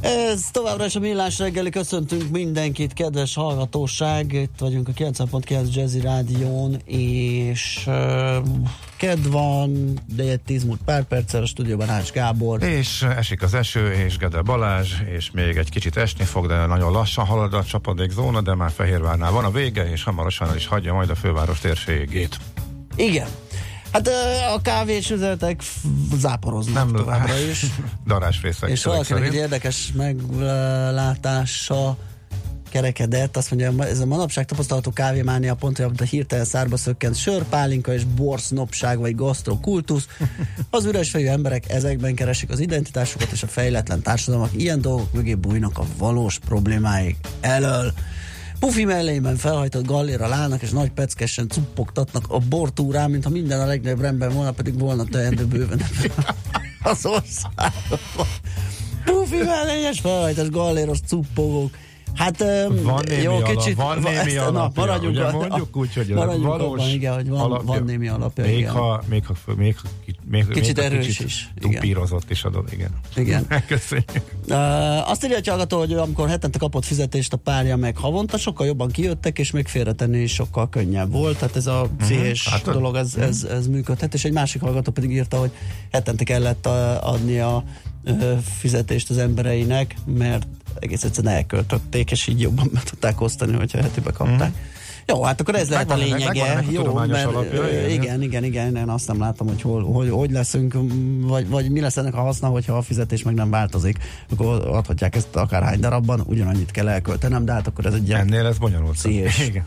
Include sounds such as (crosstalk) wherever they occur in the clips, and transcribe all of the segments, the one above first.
Ez továbbra is a Millás reggeli, köszöntünk mindenkit, kedves hallgatóság, itt vagyunk a 90.9 Jazzy Rádión, és uh, ked van, de egy 10 múlt pár perccel a stúdióban Ács Gábor. És esik az eső, és Gede Balázs, és még egy kicsit esni fog, de nagyon lassan halad a csapadék zóna, de már Fehérvárnál van a vége, és hamarosan el is hagyja majd a főváros térségét. Igen, Hát a kávés üzletek záporoznak nem, továbbra is. (laughs) Darásfészek. És valakinek egy érdekes meglátása kerekedett, azt mondja, ez a manapság tapasztalható kávémánia pont olyan, mint a hirtelen szárba szökkent sör, pálinka és borsznopság vagy gasztrokultusz. Az üresfejű emberek ezekben keresik az identitásukat, és a fejletlen társadalmak ilyen dolgok mögé bújnak a valós problémáik elől. Pufi melléjében felhajtott galléra lának, és nagy peckesen cuppogtatnak a bortúrán, mintha minden a legnagyobb rendben volna, pedig volna teendő bőven az országban. Pufi mellényes felhajtott galléros cuppogók Hát van némi jó, alap, kicsit, van némi ezt, alapja, na, maradjunk ugye, a, mondjuk úgy, hogy maradjunk valós abban, igen, hogy van, alapja. van némi alapja. Még igen. ha, még, ha, még, még, kicsit még erős kicsit is. Tupírozott is adod, igen. Igen. (laughs) Köszönjük. Uh, azt írja a hallgató, hogy amikor hetente kapott fizetést a párja meg havonta, sokkal jobban kijöttek, és még félretenni is sokkal könnyebb volt. Tehát ez a mhm. pszichés uh-huh. hát, dolog, ez, ez, ez működhet. És egy másik hallgató pedig írta, hogy hetente kellett adni a fizetést az embereinek, mert egész egyszerűen elköltötték, és így jobban (laughs) be tudták osztani, hogyha hetibe kapták. Mm. Jó, hát akkor ez lehet a lényege. Jó, mert, alapja, igen, igen, igen, én azt nem látom, hogy hol, hogy, hogy leszünk, vagy, vagy mi lesz ennek a haszna, hogyha a fizetés meg nem változik, akkor adhatják ezt akárhány darabban, ugyanannyit kell elköltenem, de hát akkor ez egy Ennél ez bonyolult. (laughs) Igen.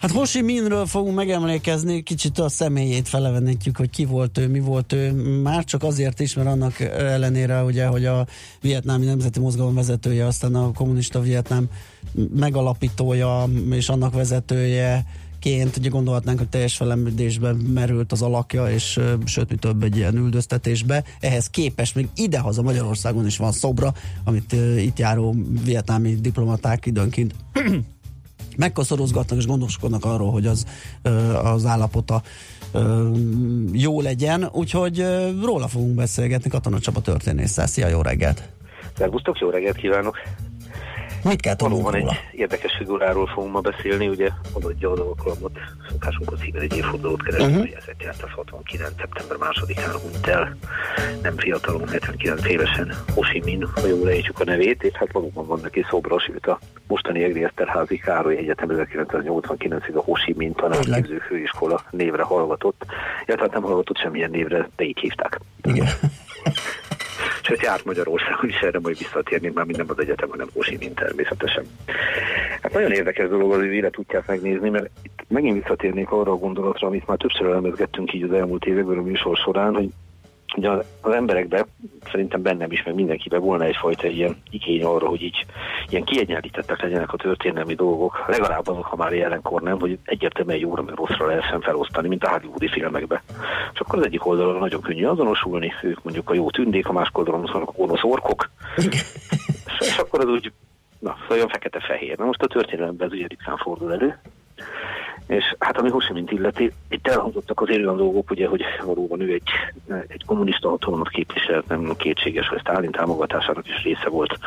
Hát Hoshi Minről fogunk megemlékezni, kicsit a személyét felevenítjük, hogy ki volt ő, mi volt ő, már csak azért is, mert annak ellenére, ugye, hogy a vietnámi nemzeti mozgalom vezetője, aztán a kommunista Vietnám megalapítója és annak vezetője, ként ugye gondolhatnánk, hogy teljes felemlődésben merült az alakja, és sőt, mi több egy ilyen üldöztetésbe. Ehhez képest még idehaza Magyarországon is van szobra, amit uh, itt járó vietnámi diplomaták időnként megkoszorozgatnak és gondoskodnak arról, hogy az, az állapota jó legyen, úgyhogy róla fogunk beszélgetni Katona Csaba történésszel. Szia, jó reggelt! Szervusztok, jó reggelt kívánok! Mit kell Valóban egy érdekes figuráról fogunk ma beszélni, ugye adott az alkalmat, szokásunkhoz híven egy évfordulót keresni, uh-huh. hogy 1969. szeptember másodikán hunyt el, nem fiatalon, 79 évesen Ho Chi Minh, ha jól lejtjük a nevét, és hát valóban van neki szobra, sőt a mostani Egri Eszterházi Károly Egyetem 1989-ig a Ho Chi Minh tanárképző főiskola névre hallgatott, illetve hát nem hallgatott semmilyen névre, de így hívták. Igen. (laughs) Sőt, járt Magyarországon is erre majd visszatérnénk, már minden az egyetem, hanem Mint természetesen. Hát nagyon érdekes dolog az ő élet tudják megnézni, mert itt megint visszatérnék arra a gondolatra, amit már többször elemezgettünk így az elmúlt években a műsor során, hogy ugye az emberekben, szerintem bennem is, meg mindenkiben volna egyfajta ilyen igény arra, hogy így ilyen kiegyenlítettek legyenek a történelmi dolgok, legalább azok, ha már jelenkor nem, hogy egyértelműen jóra meg rosszra lehessen felosztani, mint a hollywoodi filmekbe. És akkor az egyik oldalon nagyon könnyű azonosulni, ők mondjuk a jó tündék, a másik oldalon a gonosz orkok, és akkor az úgy, na, szóval olyan fekete-fehér. Na most a történelemben ez ugye ritkán fordul elő, és hát ami Hosimint illeti, itt elhangzottak az olyan dolgok, ugye, hogy valóban ő egy, egy kommunista hatalmat képviselt, nem kétséges, hogy Sztálin támogatásának is része volt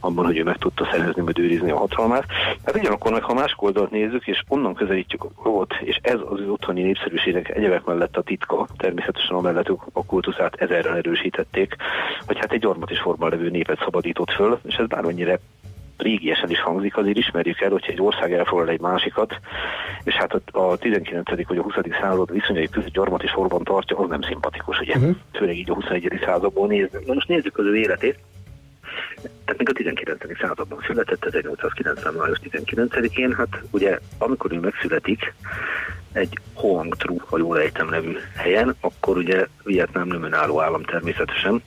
abban, hogy ő meg tudta szerezni, vagy őrizni a hatalmát. Hát ugyanakkor meg, ha más oldalt nézzük, és onnan közelítjük a dolgot, és ez az ő otthoni népszerűségnek egyebek mellett a titka, természetesen amellett a kultuszát ezerrel erősítették, hogy hát egy is formál levő népet szabadított föl, és ez bármennyire régiesen is hangzik, azért ismerjük el, hogyha egy ország elfoglal egy másikat, és hát a 19. vagy a 20. század viszonyai között gyarmat és orban tartja, az nem szimpatikus, ugye? Uh-huh. Főleg így a 21. századból nézni. Na most nézzük az ő életét. Tehát még a 19. században született, 1890. május 19-én, hát ugye amikor ő megszületik, egy Hoang Tru, ha jól ejtem nevű helyen, akkor ugye Vietnám nem önálló állam természetesen,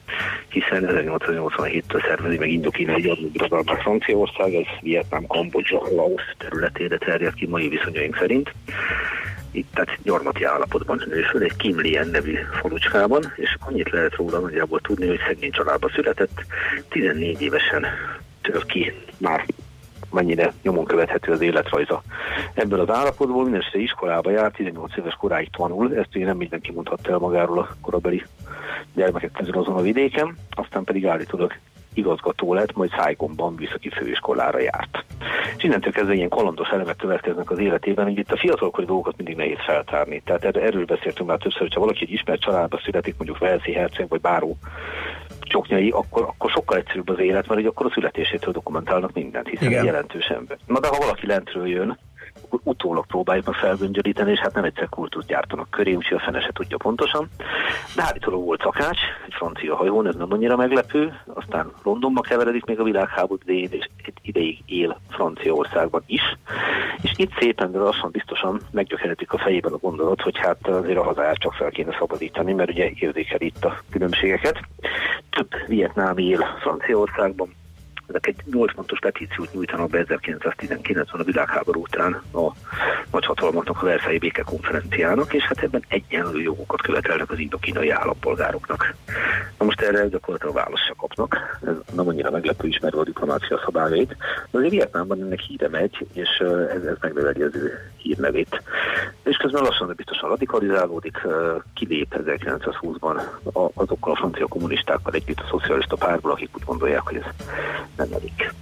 hiszen 1887-től szervezi meg Indokína egy adóbirodalmat Franciaország, ez Vietnám, Kambodzsa, Laos területére terjed ki mai viszonyaink szerint. Itt tehát gyarmati állapotban nősül egy Kim Lien nevű falucskában, és annyit lehet róla nagyjából tudni, hogy szegény családba született, 14 évesen tör ki már mennyire nyomon követhető az életrajza. Ebből az állapotból mindenesetre iskolába jár, 18 éves koráig tanul, ezt ugye nem mindenki mondhatta el magáról a korabeli gyermekek közül azon a vidéken, aztán pedig állítólag igazgató lett, majd Szájgomban műszaki főiskolára járt. És innentől kezdve ilyen kalandos elemek következnek az életében, hogy itt a fiatalkori dolgokat mindig nehéz feltárni. Tehát erről beszéltünk már többször, hogyha valaki egy ismert családba születik, mondjuk Velszi herceg vagy báró csoknyai, akkor, akkor sokkal egyszerűbb az élet, mert akkor a születésétől dokumentálnak mindent, hiszen Igen. jelentős ember. Na de ha valaki lentről jön, utólag próbáljuk meg felgöngyölíteni, és hát nem egyszer kultúrt gyártanak köré, úgyhogy a fene se tudja pontosan. De állítólag volt szakács, egy francia hajón, ez nem annyira meglepő, aztán Londonba keveredik még a világháború idején, és egy ideig él Franciaországban is. És itt szépen, de lassan biztosan meggyökeredik a fejében a gondolat, hogy hát azért a hazáját csak fel kéne szabadítani, mert ugye érzékel itt a különbségeket. Több vietnámi él Franciaországban, ezek egy 8 pontos petíciót nyújtanak be 1919-ben a világháború után a nagyhatalmaknak a Versailles békekonferenciának, és hát ebben egyenlő jogokat követelnek az indokínai állampolgároknak. Na most erre gyakorlatilag választ se kapnak, ez nem annyira meglepő ismerve a diplomácia szabályait, de azért Vietnámban ennek híre megy, és ez, ez megnöveli az hírnevét. És közben lassan, de biztosan radikalizálódik, kilép 1920-ban azokkal a francia kommunistákkal együtt a szocialista párból, akik úgy gondolják, hogy ez nevelik.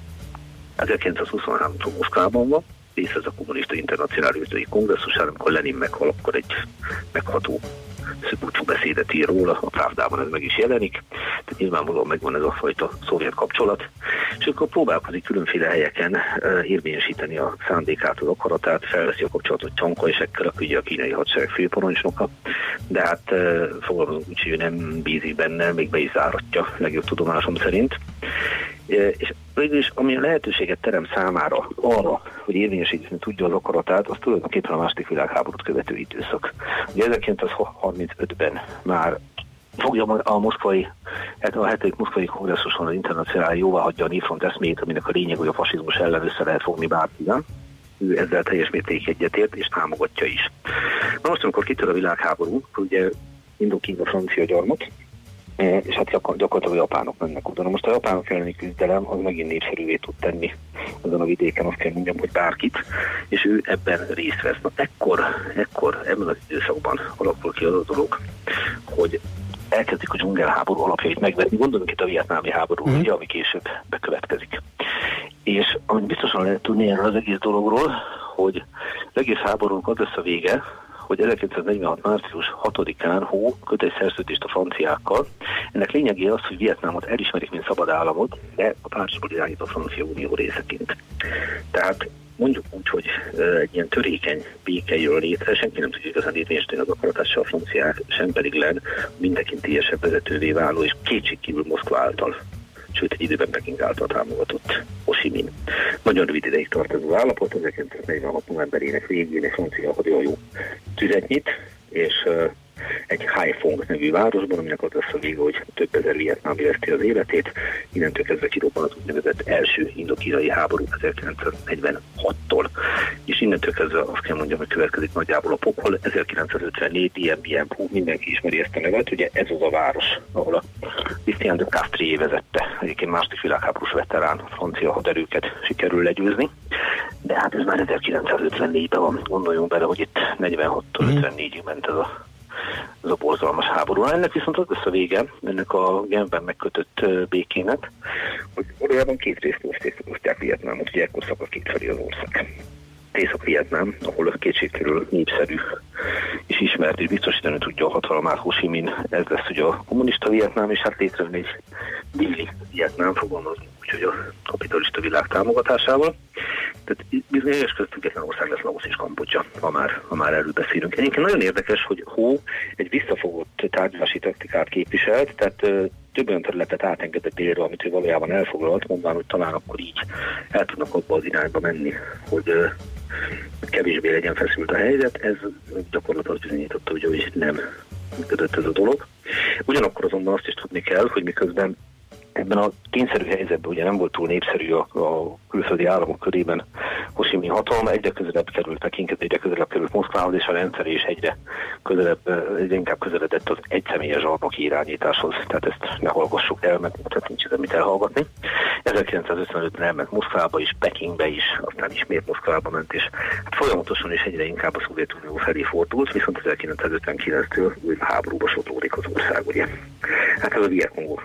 1923-tól Moszkvában van, rész ez a kommunista internacionális kongresszusán, amikor Lenin meghal, akkor egy megható búcsú beszédet ír róla, a Pravdában ez meg is jelenik, tehát nyilvánvalóan megvan ez a fajta szovjet kapcsolat, és akkor próbálkozik különféle helyeken uh, érvényesíteni a szándékát, az akaratát, felveszi a kapcsolatot Csanka és ekkor, aki ugye a kínai hadsereg főparancsnoka, de hát uh, fogalmazunk úgy, hogy ő nem bízik benne, még be is záratja, legjobb tudomásom szerint. És végül is, ami a lehetőséget terem számára arra, hogy érvényesíteni tudja az akaratát, az tulajdonképpen a második világháborút követő időszak. Ugye 1935-ben már fogja a moszkvai, hát a hetedik moszkvai kongresszuson az internacionális jóvá hagyja a Nifront eszmét, aminek a lényeg, hogy a fasizmus ellen össze lehet fogni bárkivel. Ő ezzel teljes mérték egyetért, és támogatja is. Na most, amikor kitör a világháború, ugye Indokína francia gyarmat, és hát gyakorlatilag a japánok mennek oda. Na most a japánok elleni küzdelem az megint népszerűvé tud tenni azon a vidéken, azt kell mondjam, hogy bárkit, és ő ebben részt vesz. Na ekkor, ekkor ebben az időszakban alakul ki az a dolog, hogy elkezdik a dzsungelháború alapjait megvetni, gondolunk itt a vietnámi háború, mm. ugye, ami később bekövetkezik. És amit biztosan lehet tudni erről az egész dologról, hogy az egész háborúnak az lesz a vége, hogy 1946. március 6-án Hó köt egy szerződést a franciákkal. Ennek lényegi az, hogy Vietnámot elismerik, mint szabad államot, de a Párizsból irányító Francia Unió részeként. Tehát mondjuk úgy, hogy egy ilyen törékeny béke jön létre, senki nem tudja igazán érvényesíteni az akaratással a franciák, sem pedig len mindenkintélyesebb vezetővé váló és kétségkívül Moszkva által sőt egy időben Peking által támogatott Osimin. Nagyon rövid ideig tart ez az állapot, 1946 novemberének végén egy francia hadihajó tüzet nyit, és egy Haiphong nevű városban, aminek az lesz a vége, hogy több ezer vietnámi veszti az életét. Innentől kezdve kirobban az úgynevezett első indokínai háború 1946-tól. És innentől kezdve azt kell mondjam, hogy következik nagyjából a pokol. 1954 DMBM, hú, mindenki ismeri ezt a nevet, ugye ez az a város, ahol a Christian de Castrié vezette, egyébként második világháborús veterán francia haderőket sikerül legyőzni. De hát ez már 1954-ben van, gondoljunk bele, hogy itt 46-tól 54-ig ment ez a ez a borzalmas háború. Ennek viszont az lesz a vége, ennek a Genben megkötött békének, hogy valójában két részt osztják Vietnámot, ugye ekkor szakad két felé az ország. Észak-Vietnám, ahol kétségkívül népszerű és ismert, és biztosítani tudja a hatalmát Ho Chi Minh. Ez lesz ugye a kommunista Vietnám, és hát létrejön egy déli Vietnám, fogalmazni úgyhogy a kapitalista világ támogatásával. Tehát bizonyos között független ország lesz Laos és Kambodzsa, ha már, ha már erről beszélünk. Egyébként nagyon érdekes, hogy Hó egy visszafogott tárgyalási taktikát képviselt, tehát több olyan területet átengedett délre, amit ő valójában elfoglalt, mondván, hogy talán akkor így el tudnak abba az irányba menni, hogy kevésbé legyen feszült a helyzet. Ez gyakorlatilag bizonyította, hogy nem működött ez a dolog. Ugyanakkor azonban azt is tudni kell, hogy miközben ebben a kényszerű helyzetben ugye nem volt túl népszerű a, a külföldi államok körében Ho Chi Minh hatalma, egyre közelebb került Pekinket, egyre közelebb került Moszkvához, és a rendszer is egyre, közelebb, egyre inkább közeledett az egyszemélyes zsarnoki irányításhoz. Tehát ezt ne hallgassuk el, mert tehát nincs mit elhallgatni. 1955-ben elment Moszkvába is, Pekingbe is, aztán ismét Moszkvába ment, és hát folyamatosan is egyre inkább a Szovjetunió felé fordult, viszont 1959-től újra háborúba sodródik az ország, ugye. Hát ez a Vietcongok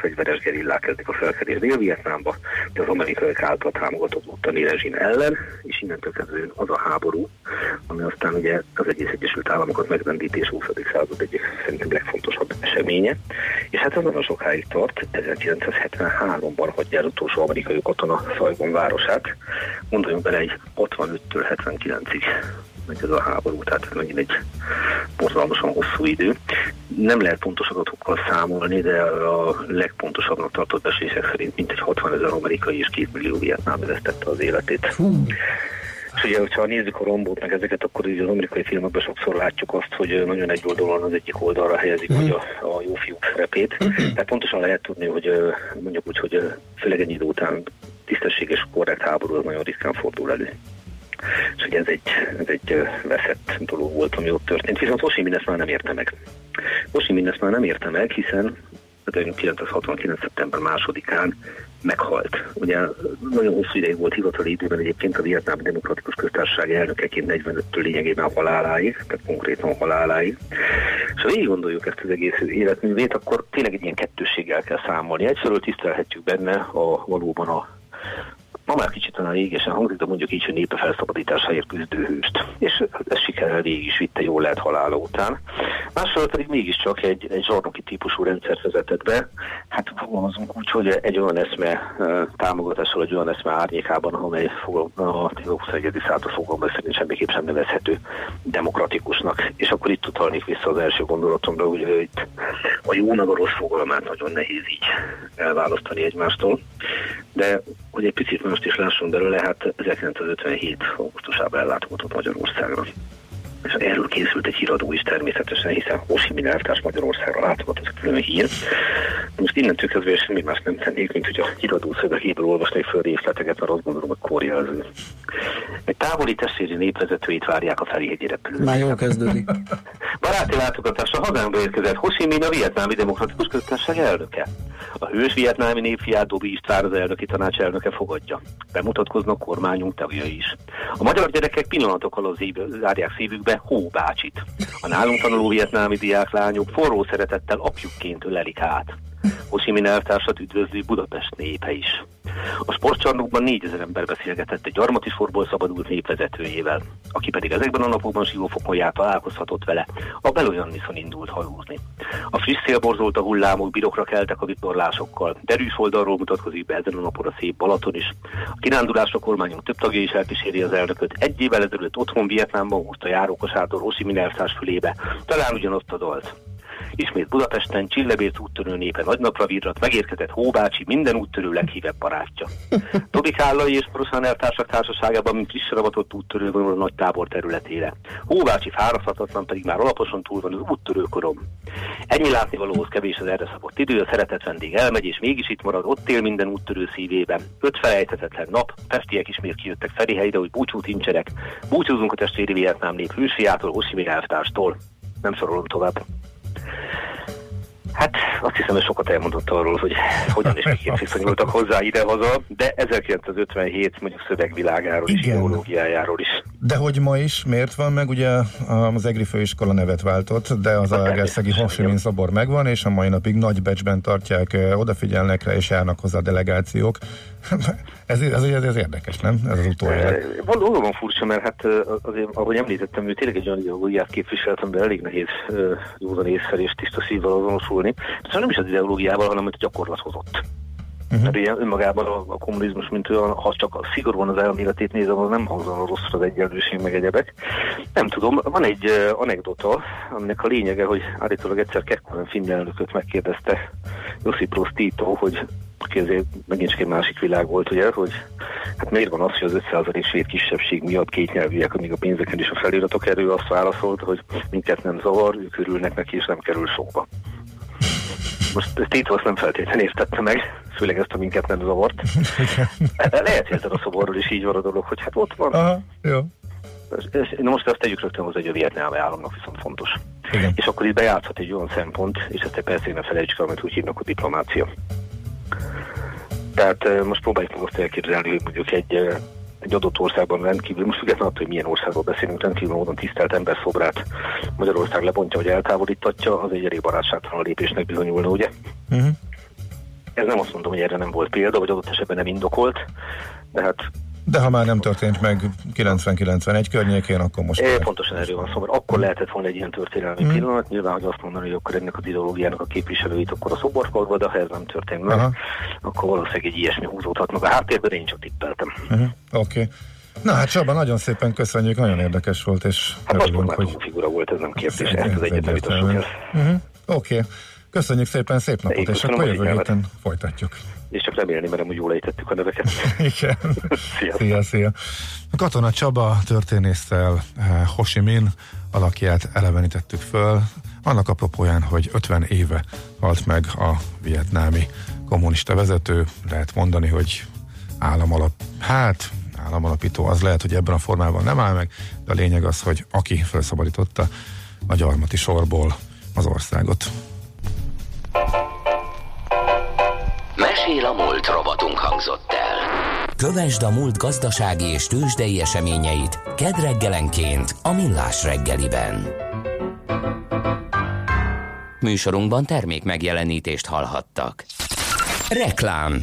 fegyveres gerillák kezdik a felkelés Dél-Vietnámba, de az amerikai által támogatott ottani rezsim ellen, és innentől kezdve az a háború, ami aztán ugye az egész Egyesült Államokat megrendítés 20. század egyik szerintem legfontosabb eseménye. És hát ez nagyon sokáig tart, 1973-ban hagyja el utolsó amerikai katona Szajgon városát, gondoljunk bele egy 65-től 79-ig meg ez a háború, tehát megint egy borzalmasan hosszú idő. Nem lehet pontos adatokkal számolni, de a legpontosabbnak tartott beszések szerint mintegy 60 ezer amerikai és 2 millió vietnám vesztette az életét. Hú. És ugye, hogyha nézzük a rombót, meg ezeket, akkor ugye az amerikai filmekben sokszor látjuk azt, hogy nagyon egy oldalon az egyik oldalra helyezik mm. hogy a, a jó fiúk szerepét. Tehát pontosan lehet tudni, hogy mondjuk úgy, hogy főleg ennyi idő után tisztességes, korrekt háború az nagyon ritkán fordul elő. És hogy ez egy, ez egy veszett dolog volt, ami ott történt. Viszont Hoshi ezt már nem érte meg. Hoshi ezt már nem érte meg, hiszen 1969. szeptember másodikán meghalt. Ugye nagyon hosszú ideig volt hivatali időben egyébként a Vietnámi Demokratikus Köztársaság elnökeként 45-től lényegében haláláig, tehát konkrétan haláláig. És ha végig gondoljuk ezt az egész életművét, akkor tényleg egy ilyen kettőséggel kell számolni. Egyfelől tisztelhetjük benne a valóban a ma már kicsit talán égesen hangzik, de mondjuk így, hogy népe felszabadításáért küzdő hőst. És ez sikerrel végig is vitte, jól lehet halála után. Másról pedig mégiscsak egy, egy zsarnoki típusú rendszert vezetett be. Hát fogalmazunk úgy, hogy egy olyan eszme támogatással, egy olyan eszme árnyékában, amely a 21. század fogalma szerint semmiképp sem nevezhető demokratikusnak. És akkor itt utalnék vissza az első gondolatomra, hogy itt a jó a rossz fogalmát nagyon nehéz így elválasztani egymástól. De hogy egy picit most is lássunk belőle, hát 1957. augusztusában ellátogatott Magyarországra és erről készült egy híradó is természetesen, hiszen Hosi Minelvtárs Magyarországra látogat, ez külön hír. Most innentől kezdve semmi más nem tennék, mint hogy a híradó szövegéből olvasnék föl részleteket, mert azt gondolom, hogy korjelző. Egy távoli testvéri népvezetőit várják a Ferihegyi repülőn. Már jól kezdődik. (laughs) Baráti látogatásra hazánkba érkezett Hoshi Min, a vietnámi demokratikus köztársaság elnöke. A hős vietnámi népfiát Dobi István az elnöki tanács elnöke fogadja. Bemutatkoznak kormányunk tagjai is. A magyar gyerekek pillanatok alatt zárják szívükbe Hó bácsit. A nálunk tanuló vietnámi diáklányok forró szeretettel apjukként ölelik át. Hosimin eltársat üdvözli Budapest népe is. A sportcsarnokban 4000 ember beszélgetett egy gyarmatisorból szabadult népvezetőjével, aki pedig ezekben a napokban siófokon járt találkozhatott vele, a Belojanniszon indult hajózni. A friss szél borzolta hullámok birokra keltek a vitorlásokkal, derűs oldalról mutatkozik be ezen a napon a szép Balaton is. A kirándulásra kormányunk több tagja is elkíséri az elnököt. Egy évvel ezelőtt otthon Vietnámban most a járókosától Hosimin eltárs fülébe, talán ugyanazt a dalt. Ismét Budapesten Csillebérc úttörő népe nagynapra virrat, megérkezett Hóbácsi, minden úttörő leghívebb barátja. (laughs) Tobi Kállai és Poroszán eltársak társaságában, mint frissen avatott úttörő vonul a nagy tábor területére. Hóbácsi fáradhatatlan pedig már alaposan túl van az úttörőkorom. Ennyi látnivalóhoz kevés az erre szabott idő, a szeretett vendég elmegy, és mégis itt marad, ott él minden úttörő szívében. Öt felejthetetlen nap, pestiek ismét kijöttek Ferihelyre, hogy búcsút incserek. Búcsúzunk a testvéri Vietnám nép Osimir elvtárstól. Nem sorolom tovább. Hát azt hiszem, hogy sokat elmondott arról, hogy hogyan és miként viszonyultak hozzá idehaza, de 1957 mondjuk szövegvilágáról Igen. és ideológiájáról is. De hogy ma is, miért van meg? Ugye az EGRI főiskola nevet váltott, de az a Egerszegi Hosimin szobor megvan, és a mai napig nagy becsben tartják, odafigyelnek rá, és járnak hozzá delegációk. Ez, ez, ez, ez érdekes, nem? Ez az utóélet. Valóban furcsa, mert hát azért, ahogy említettem, ő tényleg egy olyan ideológiát képviselt, amiben elég nehéz józan észre és tiszta szívvel azonosulni. Szóval nem is az ideológiával, hanem hogy gyakorlat hozott. Uh-huh. Mert ilyen önmagában a, a kommunizmus, mint olyan, ha csak szigorúan az elméletét nézem, az nem hangzana rossz az egyenlőség meg egyebek. Nem tudom, van egy uh, anekdota, aminek a lényege, hogy állítólag egyszer Kekkonen finn elnököt megkérdezte Josip Broz Tito, hogy aki azért megint csak egy másik világ volt, ugye, hogy hát miért van az, hogy az 5% svéd kisebbség miatt két nyelvűek, amíg a pénzeken is a feliratok erő azt válaszolta, hogy minket nem zavar, ők örülnek neki, és nem kerül sokba. Most ezt Tito azt nem feltétlenül értette meg, főleg ezt a minket nem zavart. Lehet, hogy a szoborról is így van a dolog, hogy hát ott van. Aha, jó. Na most azt tegyük rögtön hozzá, hogy a vietnámi államnak viszont fontos. Igen. És akkor itt bejátszhat egy olyan szempont, és ezt egy persze ne felejtsük el, amit úgy hívnak, a diplomácia. Tehát most próbáljuk meg azt elképzelni, hogy mondjuk egy, egy adott országban rendkívül, most függetlenül attól, hogy milyen országról beszélünk, rendkívül módon tisztelt ember szobrát Magyarország lebontja, vagy eltávolítatja, az egy elég barátságtalan lépésnek bizonyulna, ugye? Uh-huh. Ez nem azt mondom, hogy erre nem volt példa, vagy adott esetben nem indokolt, de hát de ha már nem történt meg 90-91 környékén, akkor most... É, pontosan erről van szó, mert akkor lehetett volna egy ilyen történelmi mm. pillanat, nyilván, hogy azt mondani, hogy akkor ennek az ideológiának a képviselőit akkor a szoborfalba, de ha ez nem történt meg, Aha. akkor valószínűleg egy ilyesmi húzódhat meg a háttérben, én csak tippeltem. Uh-huh. Oké. Okay. Na hát Csaba, nagyon szépen köszönjük, nagyon érdekes volt, és hát örülünk, hogy... figura volt, ez nem kérdés, ez, az egyetlen uh-huh. Oké. Okay. Köszönjük szépen, szép napot, és akkor jövő héten folytatjuk. És csak remélni, mert hogy jól ejtettük a neveket. (laughs) Igen. (laughs) szia. szia, szia. A Katona Csaba történésztel eh, Ho Chi Minh alakját elevenítettük föl, annak apropóján, hogy 50 éve halt meg a vietnámi kommunista vezető, lehet mondani, hogy államalap, hát államalapító az lehet, hogy ebben a formában nem áll meg, de a lényeg az, hogy aki felszabadította a gyarmati sorból az országot. Mesél a múlt robotunk hangzott el. Kövesd a múlt gazdasági és tőzsdei eseményeit kedd reggelenként a Millás reggeliben. Műsorunkban termék megjelenítést hallhattak. Reklám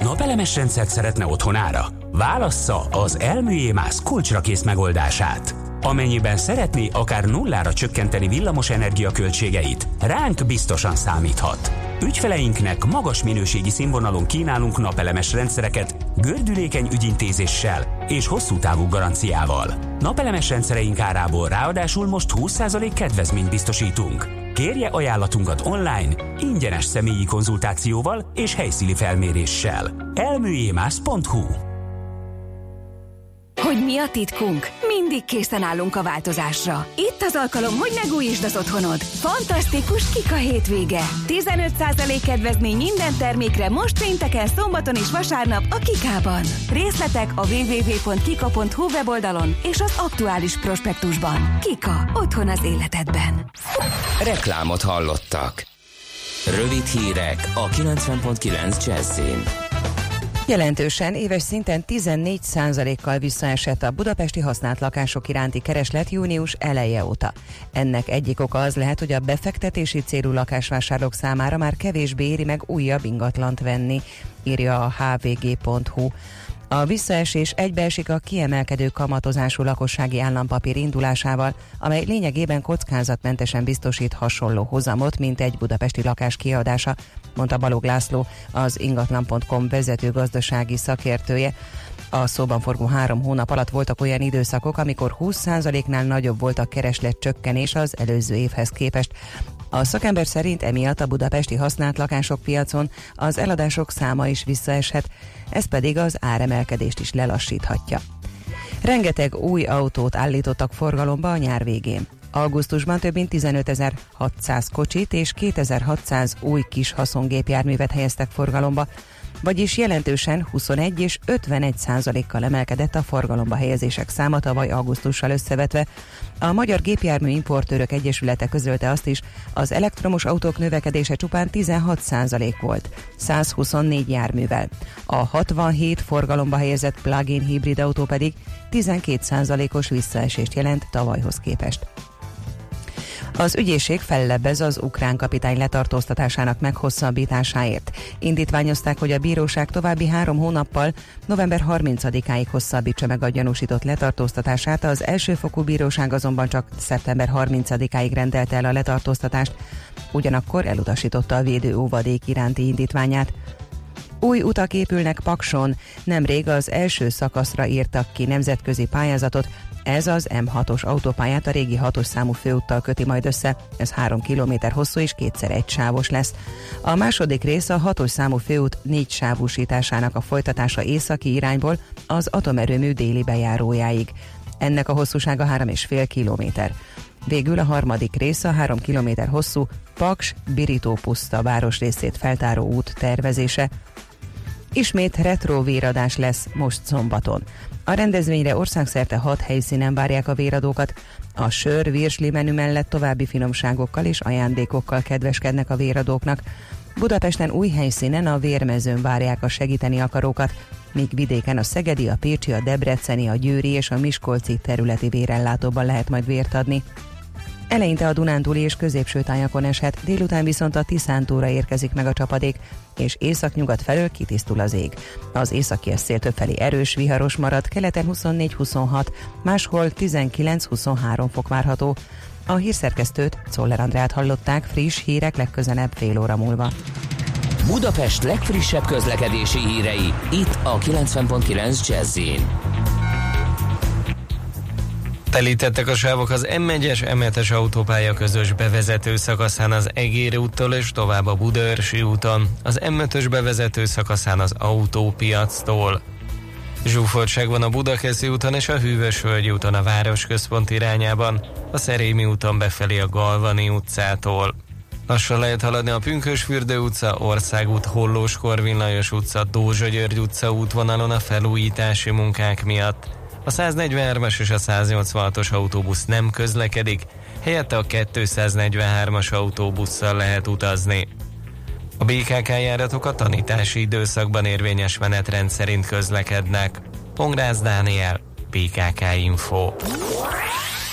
Napelemes rendszert szeretne otthonára? Válassza az Elműjémász kulcsra kész megoldását. Amennyiben szeretné akár nullára csökkenteni villamos energia költségeit, ránk biztosan számíthat. Ügyfeleinknek magas minőségi színvonalon kínálunk napelemes rendszereket, gördülékeny ügyintézéssel és hosszú távú garanciával. Napelemes rendszereink árából ráadásul most 20% kedvezményt biztosítunk. Kérje ajánlatunkat online, ingyenes személyi konzultációval és helyszíni felméréssel. elműjémász.hu hogy mi a titkunk? Mindig készen állunk a változásra. Itt az alkalom, hogy megújítsd az otthonod. Fantasztikus Kika hétvége. 15% kedvezmény minden termékre most pénteken, szombaton és vasárnap a Kikában. Részletek a www.kika.hu weboldalon és az aktuális prospektusban. Kika. Otthon az életedben. Reklámot hallottak. Rövid hírek a 90.9 Jazzin. Jelentősen éves szinten 14%-kal visszaesett a budapesti használt lakások iránti kereslet június eleje óta. Ennek egyik oka az lehet, hogy a befektetési célú lakásvásárlók számára már kevésbé éri meg újabb ingatlant venni, írja a hvg.hu. A visszaesés egybeesik a kiemelkedő kamatozású lakossági állampapír indulásával, amely lényegében kockázatmentesen biztosít hasonló hozamot, mint egy budapesti lakás kiadása, mondta Balog László, az ingatlan.com vezető gazdasági szakértője. A szóban forgó három hónap alatt voltak olyan időszakok, amikor 20%-nál nagyobb volt a kereslet csökkenés az előző évhez képest. A szakember szerint emiatt a budapesti használt lakások piacon az eladások száma is visszaeshet, ez pedig az áremelkedést is lelassíthatja. Rengeteg új autót állítottak forgalomba a nyár végén. Augusztusban több mint 15.600 kocsit és 2600 új kis haszongépjárművet helyeztek forgalomba, vagyis jelentősen 21 és 51 százalékkal emelkedett a forgalomba helyezések száma tavaly augusztussal összevetve. A Magyar Gépjármű Importőrök Egyesülete közölte azt is, az elektromos autók növekedése csupán 16 százalék volt, 124 járművel. A 67 forgalomba helyezett plug-in hibrid autó pedig 12 százalékos visszaesést jelent tavalyhoz képest. Az ügyészség fellebbez az ukrán kapitány letartóztatásának meghosszabbításáért. Indítványozták, hogy a bíróság további három hónappal, november 30-áig hosszabbítsa meg a gyanúsított letartóztatását, az elsőfokú bíróság azonban csak szeptember 30-áig rendelte el a letartóztatást, ugyanakkor elutasította a védő óvadék iránti indítványát. Új utak épülnek Pakson, nemrég az első szakaszra írtak ki nemzetközi pályázatot, ez az M6-os autópályát a régi 6-os számú főúttal köti majd össze, ez 3 km hosszú és kétszer egy sávos lesz. A második rész a 6-os számú főút négy sávúsításának a folytatása északi irányból az atomerőmű déli bejárójáig. Ennek a hosszúsága 3,5 km. Végül a harmadik rész a 3 km hosszú Paks Birító puszta városrészét feltáró út tervezése. Ismét retro véradás lesz most szombaton. A rendezvényre országszerte hat helyszínen várják a véradókat. A sör virsli menü mellett további finomságokkal és ajándékokkal kedveskednek a véradóknak. Budapesten új helyszínen a vérmezőn várják a segíteni akarókat, míg vidéken a Szegedi, a Pécsi, a Debreceni, a Győri és a Miskolci területi vérellátóban lehet majd vért adni. Eleinte a Dunántúli és középső tájakon eshet, délután viszont a Tiszántúra érkezik meg a csapadék, és északnyugat felől kitisztul az ég. Az északi szél többfelé erős, viharos marad, keleten 24-26, máshol 19-23 fok várható. A hírszerkesztőt, Czoller Andrát hallották, friss hírek legközelebb fél óra múlva. Budapest legfrissebb közlekedési hírei, itt a 90.9 jazz Telítettek a sávok az M1-es, M7-es autópálya közös bevezető szakaszán az Egér úttól és tovább a Budaörsi úton, az M5-ös bevezető szakaszán az autópiactól. Zsúfoltság van a Budakeszi úton és a Hűvösvölgyi úton a városközpont irányában, a Szerémi úton befelé a Galvani utcától. Lassan lehet haladni a Pünkösfürdő utca, Országút, Hollós Korvin Lajos utca, Dózsa György utca útvonalon a felújítási munkák miatt. A 143-as és a 186-os autóbusz nem közlekedik, helyette a 243-as autóbusszal lehet utazni. A BKK járatok a tanítási időszakban érvényes menetrend szerint közlekednek. Pongrász Dániel, BKK Info.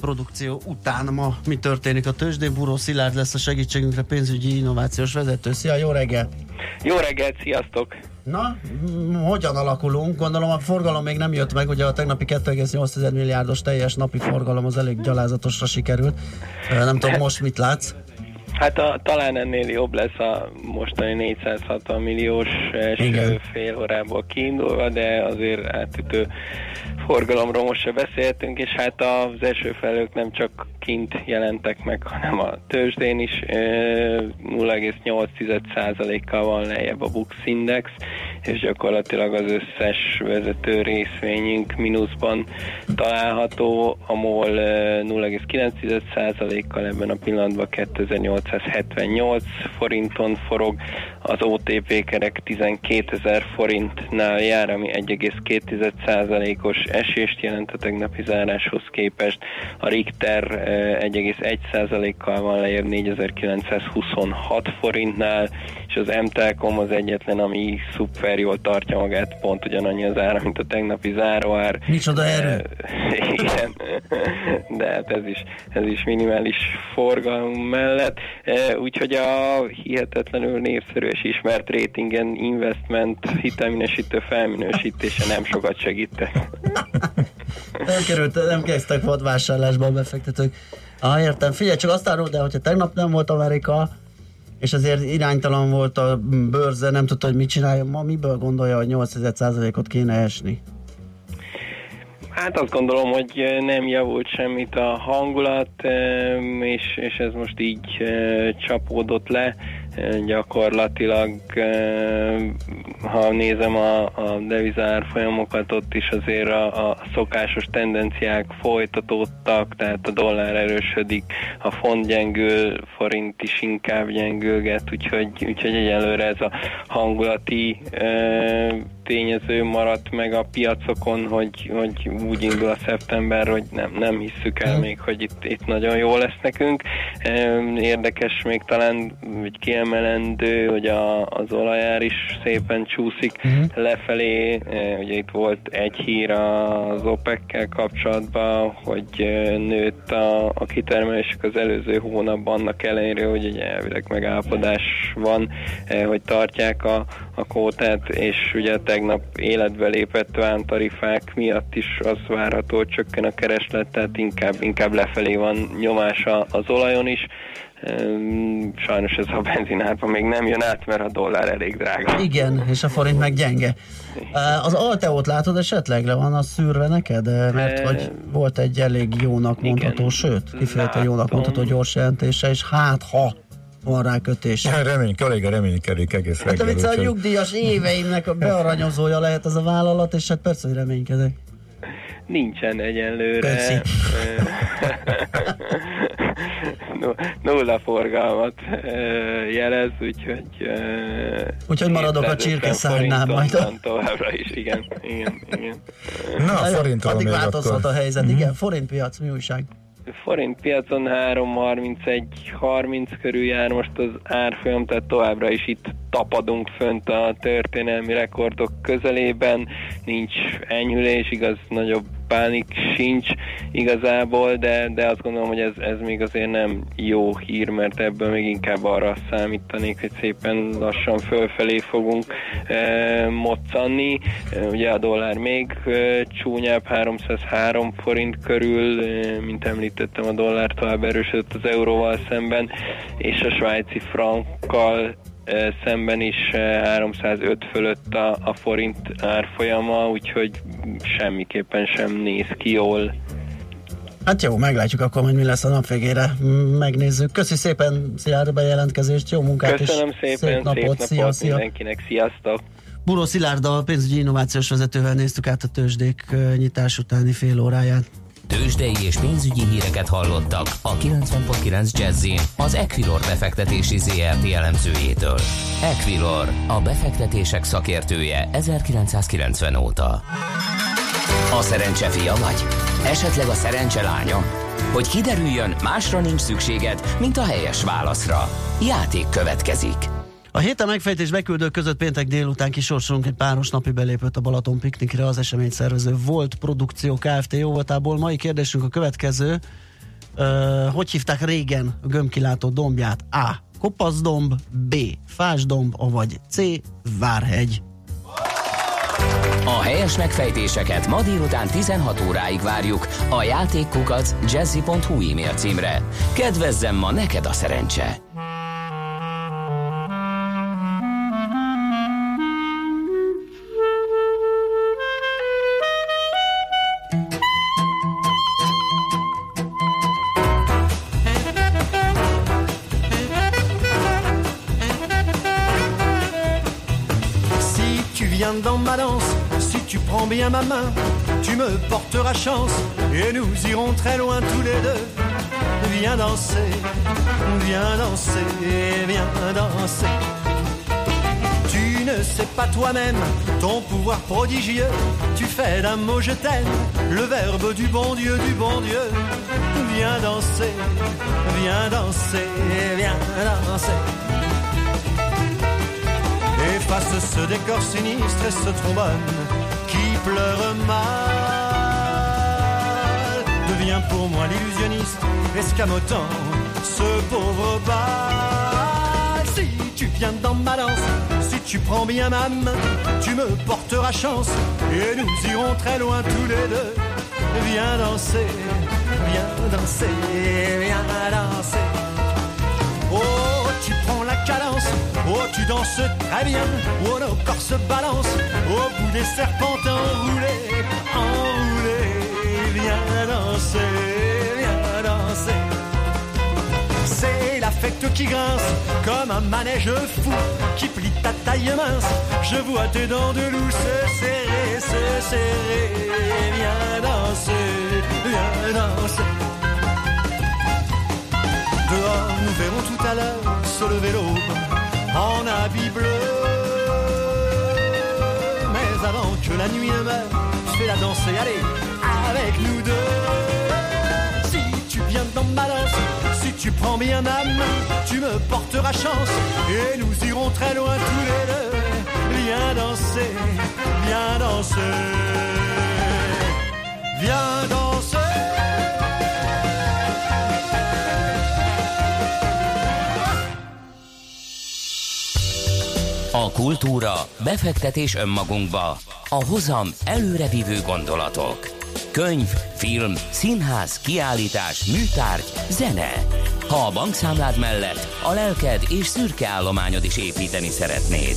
produkció után ma mi történik a tőzsdén. Buró Szilárd lesz a segítségünkre pénzügyi innovációs vezető. Szia, jó reggelt! Jó reggelt, sziasztok! Na, hogyan alakulunk? Gondolom a forgalom még nem jött meg, ugye a tegnapi 2,8 milliárdos teljes napi forgalom az elég gyalázatosra sikerült. Nem tudom, most mit látsz? Hát a, talán ennél jobb lesz a mostani 460 milliós első fél órából kiindulva, de azért átütő forgalomról most se beszéltünk, és hát az első felők nem csak kint jelentek meg, hanem a tőzsdén is 0,8%-kal van lejjebb a Bux Index, és gyakorlatilag az összes vezető részvényünk mínuszban található, a MOL 0,9%-kal ebben a pillanatban 2878 forinton forog, az OTP kerek 12 ezer forintnál jár, ami 1,2%-os esést jelent a tegnapi záráshoz képest. A Richter 1,1%-kal van lejjebb 4926 forintnál, és az M-Telkom az egyetlen, ami szuper jól tartja magát, pont ugyanannyi az ára, mint a tegnapi záróár. Micsoda erő! (laughs) Igen, de hát ez is, ez is minimális forgalom mellett. Úgyhogy a hihetetlenül népszerű és ismert ratingen investment hitelminősítő felminősítése nem sokat segített. (laughs) nem került, nem kezdtek vadvásárlásban befektetők. Ah, értem. Figyelj, csak azt árul, de hogyha tegnap nem volt Amerika, és azért iránytalan volt a bőrze, nem tudta, hogy mit csinálja, ma miből gondolja, hogy 8%-ot kéne esni? Hát azt gondolom, hogy nem javult semmit a hangulat, és, és ez most így csapódott le gyakorlatilag, ha nézem a, a devizár folyamokat, ott is azért a, a szokásos tendenciák folytatódtak, tehát a dollár erősödik, a font gyengül, forint is inkább gyengülget, úgyhogy, úgyhogy egyelőre ez a hangulati tényező maradt meg a piacokon, hogy, hogy úgy indul a szeptember, hogy nem, nem hisszük el még, hogy itt, itt nagyon jó lesz nekünk. Érdekes még talán, hogy kiemelendő, hogy a, az olajár is szépen csúszik uh-huh. lefelé. Ugye itt volt egy hír az OPEC-kel kapcsolatban, hogy nőtt a, a kitermelésük az előző hónapban, annak ellenére, hogy egy elvileg megállapodás van, hogy tartják a, a kótát, és ugye te tegnap életbe lépett vámtarifák miatt is az várható, hogy csökken a kereslet, tehát inkább, inkább lefelé van nyomása az olajon is. Sajnos ez a benzinárban még nem jön át, mert a dollár elég drága. Igen, és a forint meg gyenge. Az Alteót látod esetleg? Le van az szűrve neked? Mert hogy volt egy elég jónak mondható, Igen, sőt, kifejezetten jónak mondható gyors jelentése, és hát ha van rá kötés. Remény, kolléga reménykedik egész hát, reggel. Hát a nyugdíjas éveimnek a bearanyozója lehet ez a vállalat, és hát persze, hogy reménykedek. Nincsen egyenlőre. (laughs) Nulla forgalmat jelez, úgyhogy... Úgyhogy maradok a csirkeszárnál majd. Továbbra is, igen, igen, igen. Na, a forinttal Addig változhat akkor. a helyzet, mm-hmm. igen. Forintpiac, mi újság? Forint piacon 3.31-30 körül jár most az árfolyam, tehát továbbra is itt tapadunk fönt a történelmi rekordok közelében, nincs enyhülés, igaz, nagyobb pánik sincs igazából, de, de azt gondolom, hogy ez, ez még azért nem jó hír, mert ebből még inkább arra számítanék, hogy szépen lassan fölfelé fogunk e, moccanni. E, ugye a dollár még e, csúnyább, 303 forint körül, e, mint említettem, a dollár tovább erősödött az euróval szemben, és a svájci frankkal szemben is 305 fölött a, a forint árfolyama, úgyhogy semmiképpen sem néz ki jól. Hát jó, meglátjuk akkor, hogy mi lesz a nap végére. Megnézzük. Köszi szépen Szilárd bejelentkezést, jó munkát Köszönöm és szépen, szép napot, szép napot szia, szia. mindenkinek, sziasztok! Buró Szilárd a pénzügyi innovációs vezetővel néztük át a tőzsdék nyitás utáni fél óráját. Tőzsdei és pénzügyi híreket hallottak a 90.9 jazz az Equilor befektetési ZRT elemzőjétől. Equilor, a befektetések szakértője 1990 óta. A szerencse fia vagy? Esetleg a szerencse lánya? Hogy kiderüljön, másra nincs szükséged, mint a helyes válaszra. Játék következik. A héten megfejtés beküldők között péntek délután kisorsolunk egy páros napi belépőt a Balaton piknikre az esemény szervező Volt Produkció Kft. jóvatából. Mai kérdésünk a következő. Uh, hogy hívták régen a gömbkilátó dombját? A. Kopaszdomb, B. Fásdomb, vagy C. Várhegy. A helyes megfejtéseket ma délután 16 óráig várjuk a játékkukac jazzy.hu e-mail címre. Kedvezzem ma neked a szerencse! Ma main, tu me porteras chance et nous irons très loin tous les deux. Viens danser, viens danser, viens danser. Tu ne sais pas toi-même ton pouvoir prodigieux. Tu fais d'un mot je t'aime le verbe du bon Dieu, du bon Dieu. Viens danser, viens danser, viens danser. Efface ce décor sinistre et ce trombone pleure mal. Deviens pour moi l'illusionniste, escamotant ce pauvre bal. Si tu viens dans ma danse, si tu prends bien ma main, tu me porteras chance et nous irons très loin tous les deux. Viens danser, viens danser, viens danser. Oh, tu prends oh, tu danses très bien, oh, nos corps se balancent, au bout des serpents enroulés, enroulés. viens danser, viens danser. C'est l'affect qui grince comme un manège fou qui plie ta taille mince. Je vois tes dents de loup se serrer, se serrer. Viens danser, viens danser. Nous verrons tout à l'heure se lever l'aube en habit bleu. Mais avant que la nuit ne meure, fais la danser, allez, avec nous deux. Si tu viens dans ma danse, si tu prends bien ma main, tu me porteras chance et nous irons très loin tous les deux. Viens danser, viens danser, viens danser. A kultúra, befektetés önmagunkba, a hozam előrevívő gondolatok. Könyv, film, színház, kiállítás, műtárgy, zene. Ha a bankszámlád mellett a lelked és szürke állományod is építeni szeretnéd.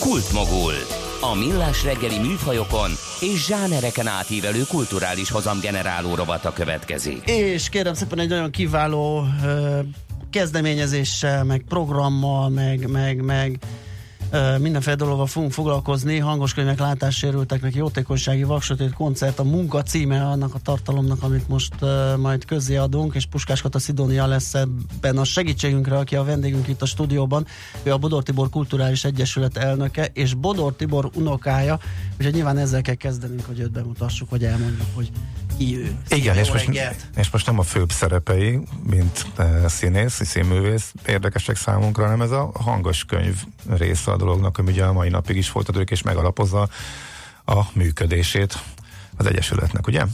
Kultmogul. A millás reggeli műfajokon és zsánereken átívelő kulturális hozamgeneráló rovata következik. És kérem szépen egy nagyon kiváló ö, kezdeményezéssel, meg programmal, meg, meg, meg mindenféle dologgal fogunk foglalkozni, hangos könyvek látássérülteknek jótékonysági vaksötét koncert, a munka címe annak a tartalomnak, amit most uh, majd közzé adunk, és Puskás Kata Szidónia lesz ebben a segítségünkre, aki a vendégünk itt a stúdióban. Ő a Bodor Tibor Kulturális Egyesület elnöke, és Bodor Tibor unokája, úgyhogy nyilván ezzel kell kezdenünk, hogy őt bemutassuk, hogy elmondjuk, hogy ki ő. Igen, és most, és most nem a főbb szerepei, mint uh, színész, színművész érdekesek számunkra, hanem ez a hangos könyv része a dolognak, ami ugye a mai napig is folytatódik és megalapozza a működését az Egyesületnek, ugye?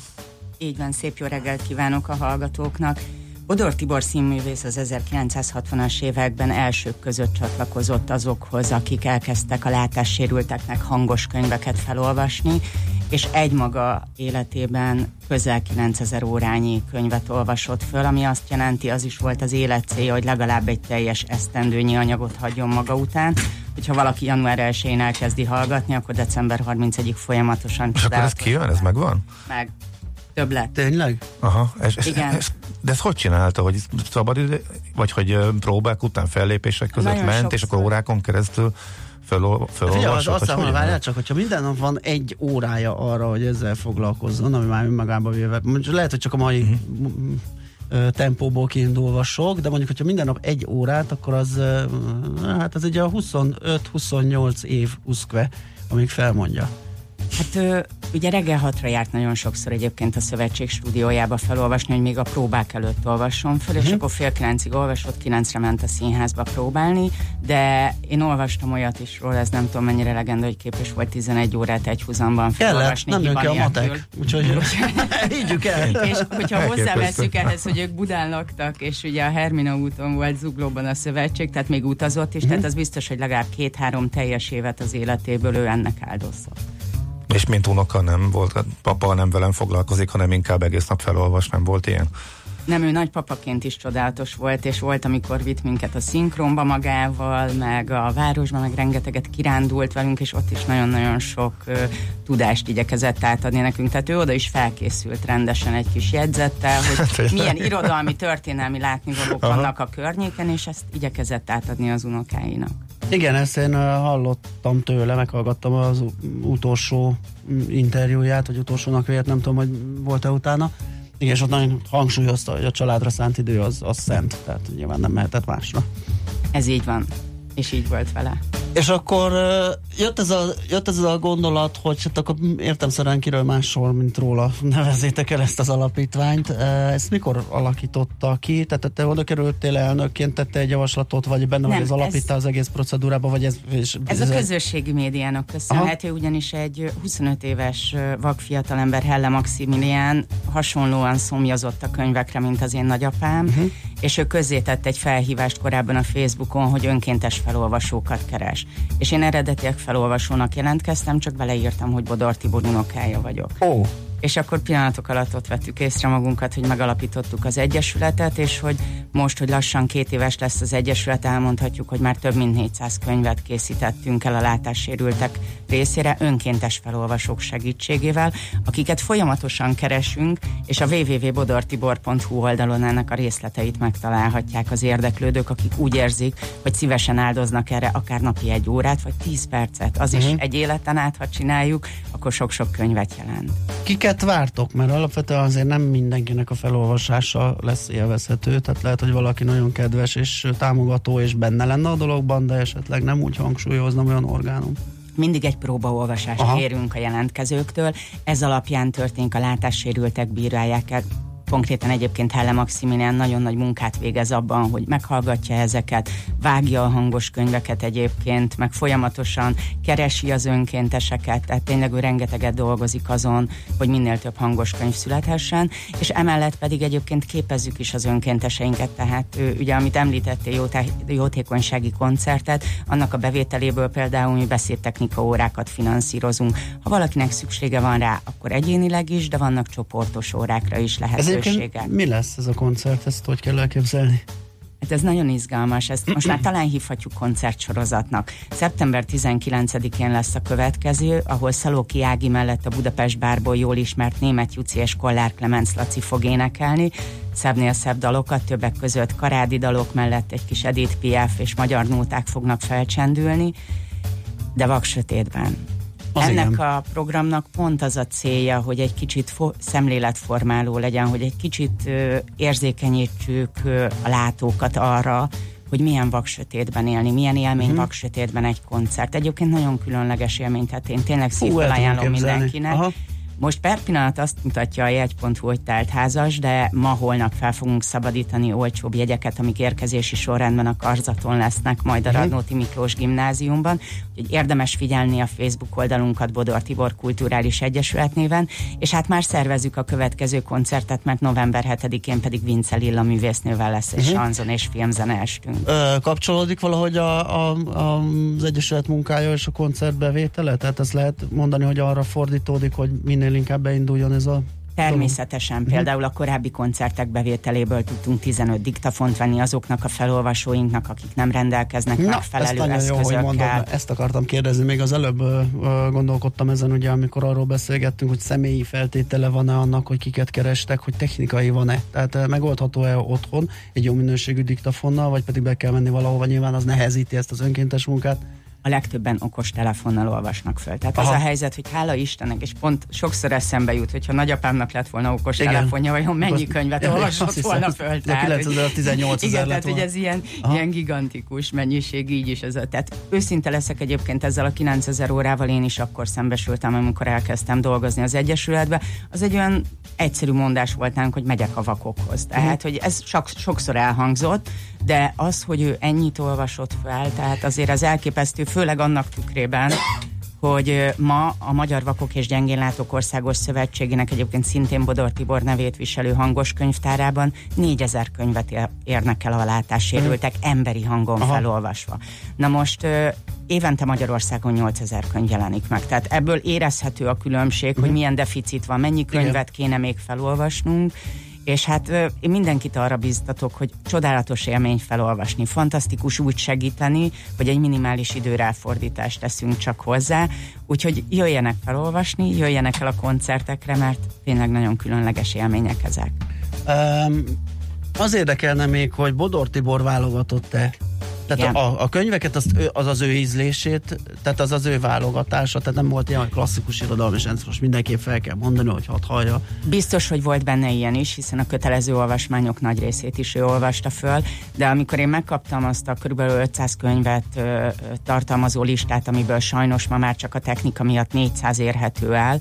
Így van, szép jó reggelt kívánok a hallgatóknak. Bodor Tibor színművész az 1960-as években elsők között csatlakozott azokhoz, akik elkezdtek a látássérülteknek hangos könyveket felolvasni, és egymaga életében közel 9000 órányi könyvet olvasott föl, ami azt jelenti, az is volt az élet célja, hogy legalább egy teljes esztendőnyi anyagot hagyjon maga után. Hogyha valaki január 1-én elkezdi hallgatni, akkor december 31-ig folyamatosan És akkor ez kijön, ez megvan? Meg. Többlet. Tényleg? Aha. És, és, Igen. És, de ezt hogy csinálta, hogy szabad idő, vagy hogy próbák után fellépések között Nagyon ment, sokszor. és akkor órákon keresztül föl, fölolvasott? azt hogy várjál csak, hogyha minden nap van egy órája arra, hogy ezzel foglalkozzon, ami már önmagában véve, mondjuk lehet, hogy csak a mai uh-huh. tempóból kiindulva sok, de mondjuk, hogyha minden nap egy órát, akkor az, hát ez ugye a 25-28 év uszkve, amíg felmondja. Hát ö, ugye reggel hatra járt nagyon sokszor egyébként a szövetség stúdiójába felolvasni, hogy még a próbák előtt olvasson föl, és akkor fél kilencig olvasott, kilencre ment a színházba próbálni, de én olvastam olyat is róla, ez nem tudom mennyire legenda, hogy képes volt 11 órát egy húzamban Kellett, felolvasni. nem jön ki a matek, úgyhogy (laughs) higgyük el. És hogyha hozzáveszünk ehhez, hogy ők Budán laktak, és ugye a Hermina úton volt Zuglóban a szövetség, tehát még utazott is, tehát az biztos, hogy legalább két-három teljes évet az életéből ő ennek áldozott. És mint unoka nem volt, hát papa nem velem foglalkozik, hanem inkább egész nap felolvas, nem volt ilyen? Nem, ő nagypapaként is csodálatos volt, és volt, amikor vitt minket a szinkronba magával, meg a városba, meg rengeteget kirándult velünk, és ott is nagyon-nagyon sok ö, tudást igyekezett átadni nekünk. Tehát ő oda is felkészült rendesen egy kis jegyzettel, hogy (laughs) milyen irodalmi, történelmi látnivalók vannak a környéken, és ezt igyekezett átadni az unokáinak. Igen, ezt én hallottam tőle, meghallgattam az utolsó interjúját, vagy utolsónak vélt, nem tudom, hogy volt-e utána. Igen, és ott nagyon hangsúlyozta, hogy a családra szánt idő az, az szent, tehát nyilván nem mehetett másra. Ez így van. És így volt vele. És akkor jött ez, a, jött ez a gondolat, hogy hát akkor értem szerint kiről másról, mint róla (laughs) nevezétek el ezt az alapítványt. Ezt mikor alakította ki? Tehát te oda kerültél elnökként, tette egy javaslatot, vagy benne vagy az alapítta ez- az egész procedúrába, vagy ez... És, Ez a közösségi médiának köszönhető, ugyanis egy 25 éves vak fiatalember Helle Maximilián hasonlóan szomjazott a könyvekre, mint az én nagyapám, uh-huh. és ő közzétett egy felhívást korábban a Facebookon, hogy önkéntes felolvasókat keres. És én eredetileg felolvasónak jelentkeztem, csak beleírtam, hogy Bodor Tibor unokája vagyok. Ó, és akkor pillanatok alatt ott vettük észre magunkat, hogy megalapítottuk az Egyesületet, és hogy most, hogy lassan két éves lesz az Egyesület, elmondhatjuk, hogy már több mint 400 könyvet készítettünk el a látássérültek részére önkéntes felolvasók segítségével, akiket folyamatosan keresünk, és a www.bodortibor.hu oldalon ennek a részleteit megtalálhatják az érdeklődők, akik úgy érzik, hogy szívesen áldoznak erre akár napi egy órát, vagy tíz percet. Az uh-huh. is mhm. egy életen át, ha csináljuk, akkor sok-sok könyvet jelent. Kiket vártok? Mert alapvetően azért nem mindenkinek a felolvasása lesz élvezhető, tehát lehet, hogy valaki nagyon kedves és támogató és benne lenne a dologban, de esetleg nem úgy hangsúlyozna olyan orgánum mindig egy próbaolvasást Aha. kérünk a jelentkezőktől. Ez alapján történik a látássérültek bírálják Konkrétan egyébként Helle Maximilian nagyon nagy munkát végez abban, hogy meghallgatja ezeket, vágja a hangos könyveket egyébként, meg folyamatosan keresi az önkénteseket, tehát tényleg ő rengeteget dolgozik azon, hogy minél több hangos könyv születhessen, és emellett pedig egyébként képezzük is az önkénteseinket, tehát ő, ugye amit említettél, jóté- jótékonysági koncertet, annak a bevételéből például mi beszédtechnika órákat finanszírozunk. Ha valakinek szüksége van rá, akkor egyénileg is, de vannak csoportos órákra is lehet. Ez lehetőséget. Mi lesz ez a koncert, ezt hogy kell elképzelni? Hát ez nagyon izgalmas, ezt most már talán hívhatjuk koncertsorozatnak. Szeptember 19-én lesz a következő, ahol Szalóki Ági mellett a Budapest bárból jól ismert német Juci és Kollár Klemenc Laci fog énekelni, szebbnél szebb dalokat, többek között karádi dalok mellett egy kis Edith Piaf és magyar nóták fognak felcsendülni, de vak sötétben. Az Ennek igen. a programnak pont az a célja, hogy egy kicsit fo- szemléletformáló legyen, hogy egy kicsit ö, érzékenyítsük ö, a látókat arra, hogy milyen vaksötétben élni, milyen élmény hmm. vaksötétben egy koncert. Egyébként nagyon különleges élmény, tehát én tényleg szívvel ajánlom mindenkinek. Aha most per pillanat azt mutatja a jegy.hu, hogy telt házas, de ma-holnap fel fogunk szabadítani olcsóbb jegyeket, amik érkezési sorrendben a karzaton lesznek, majd a mhm. Radnóti Miklós gimnáziumban. Úgyhogy érdemes figyelni a Facebook oldalunkat Bodor Tibor Kulturális Egyesület néven, és hát már szervezzük a következő koncertet, mert november 7-én pedig Vince Lilla művésznővel lesz egy uh-huh. sanzon és filmzene estünk. Ö, kapcsolódik valahogy a, a, a, az Egyesület munkája és a koncertbevétele? Tehát ezt lehet mondani, hogy arra fordítódik, hogy minél inkább beinduljon ez a Természetesen. Dolog. Például a korábbi koncertek bevételéből tudtunk 15 diktafont venni azoknak a felolvasóinknak, akik nem rendelkeznek Na, megfelelő ezt eszközökkel. Jó, hogy mondod, ezt akartam kérdezni. Még az előbb uh, gondolkodtam ezen, ugye, amikor arról beszélgettünk, hogy személyi feltétele van-e annak, hogy kiket kerestek, hogy technikai van-e. Tehát uh, megoldható-e otthon egy jó minőségű diktafonnal, vagy pedig be kell menni valahova, nyilván az nehezíti ezt az önkéntes munkát a legtöbben okos telefonnal olvasnak föl. Tehát Aha. az a helyzet, hogy hála Istennek, és pont sokszor eszembe jut, hogyha nagyapámnak lett volna okos igen. telefonja, vajon mennyi Azt, könyvet igen, olvasott volna föl. Tehát, 9018 Igen, tehát hogy ez ilyen, ilyen gigantikus mennyiség így is. Ez a, tehát őszinte leszek egyébként ezzel a 9000 órával én is akkor szembesültem, amikor elkezdtem dolgozni az Egyesületbe. Az egy olyan egyszerű mondás volt nálunk, hogy megyek a vakokhoz. Tehát, hogy ez sok, sokszor elhangzott, de az, hogy ő ennyit olvasott fel, tehát azért az elképesztő, főleg annak tükrében, hogy ma a Magyar Vakok és Gyengénlátók Országos Szövetségének egyébként szintén Bodor Tibor nevét viselő hangos könyvtárában 4000 könyvet érnek el a látássérültek emberi hangon Aha. felolvasva. Na most évente Magyarországon 8000 könyv jelenik meg, tehát ebből érezhető a különbség, hogy mhm. milyen deficit van, mennyi könyvet kéne még felolvasnunk, és hát én mindenkit arra biztatok, hogy csodálatos élmény felolvasni, fantasztikus úgy segíteni, hogy egy minimális időráfordítást teszünk csak hozzá, úgyhogy jöjjenek felolvasni, jöjjenek el a koncertekre, mert tényleg nagyon különleges élmények ezek. Um, az érdekelne még, hogy Bodor Tibor válogatott-e tehát a, a könyveket az, az az ő ízlését, tehát az az ő válogatása, tehát nem volt ilyen klasszikus irodalmi, és most mindenképp fel kell mondani, hogy hadd hallja. Biztos, hogy volt benne ilyen is, hiszen a kötelező olvasmányok nagy részét is ő olvasta föl, de amikor én megkaptam azt a kb. 500 könyvet ö, tartalmazó listát, amiből sajnos ma már csak a technika miatt 400 érhető el,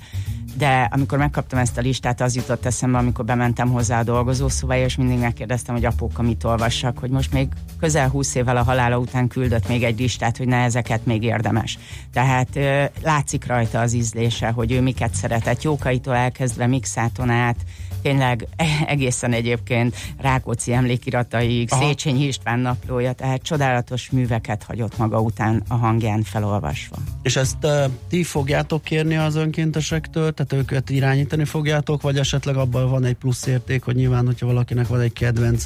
de amikor megkaptam ezt a listát, az jutott eszembe, amikor bementem hozzá a dolgozószobája, és mindig megkérdeztem, hogy apóka mit olvassak, hogy most még közel 20 évvel a halála után küldött még egy listát, hogy ne ezeket még érdemes. Tehát látszik rajta az ízlése, hogy ő miket szeretett, Jókaitól elkezdve Mixáton át, tényleg (laughs) egészen egyébként Rákóczi emlékirataig, Aha. Széchenyi István naplója, tehát csodálatos műveket hagyott maga után a hangján felolvasva. És ezt uh, ti fogjátok kérni az önkéntesektől, tehát őket irányítani fogjátok, vagy esetleg abban van egy plusz érték, hogy nyilván, hogyha valakinek van egy kedvenc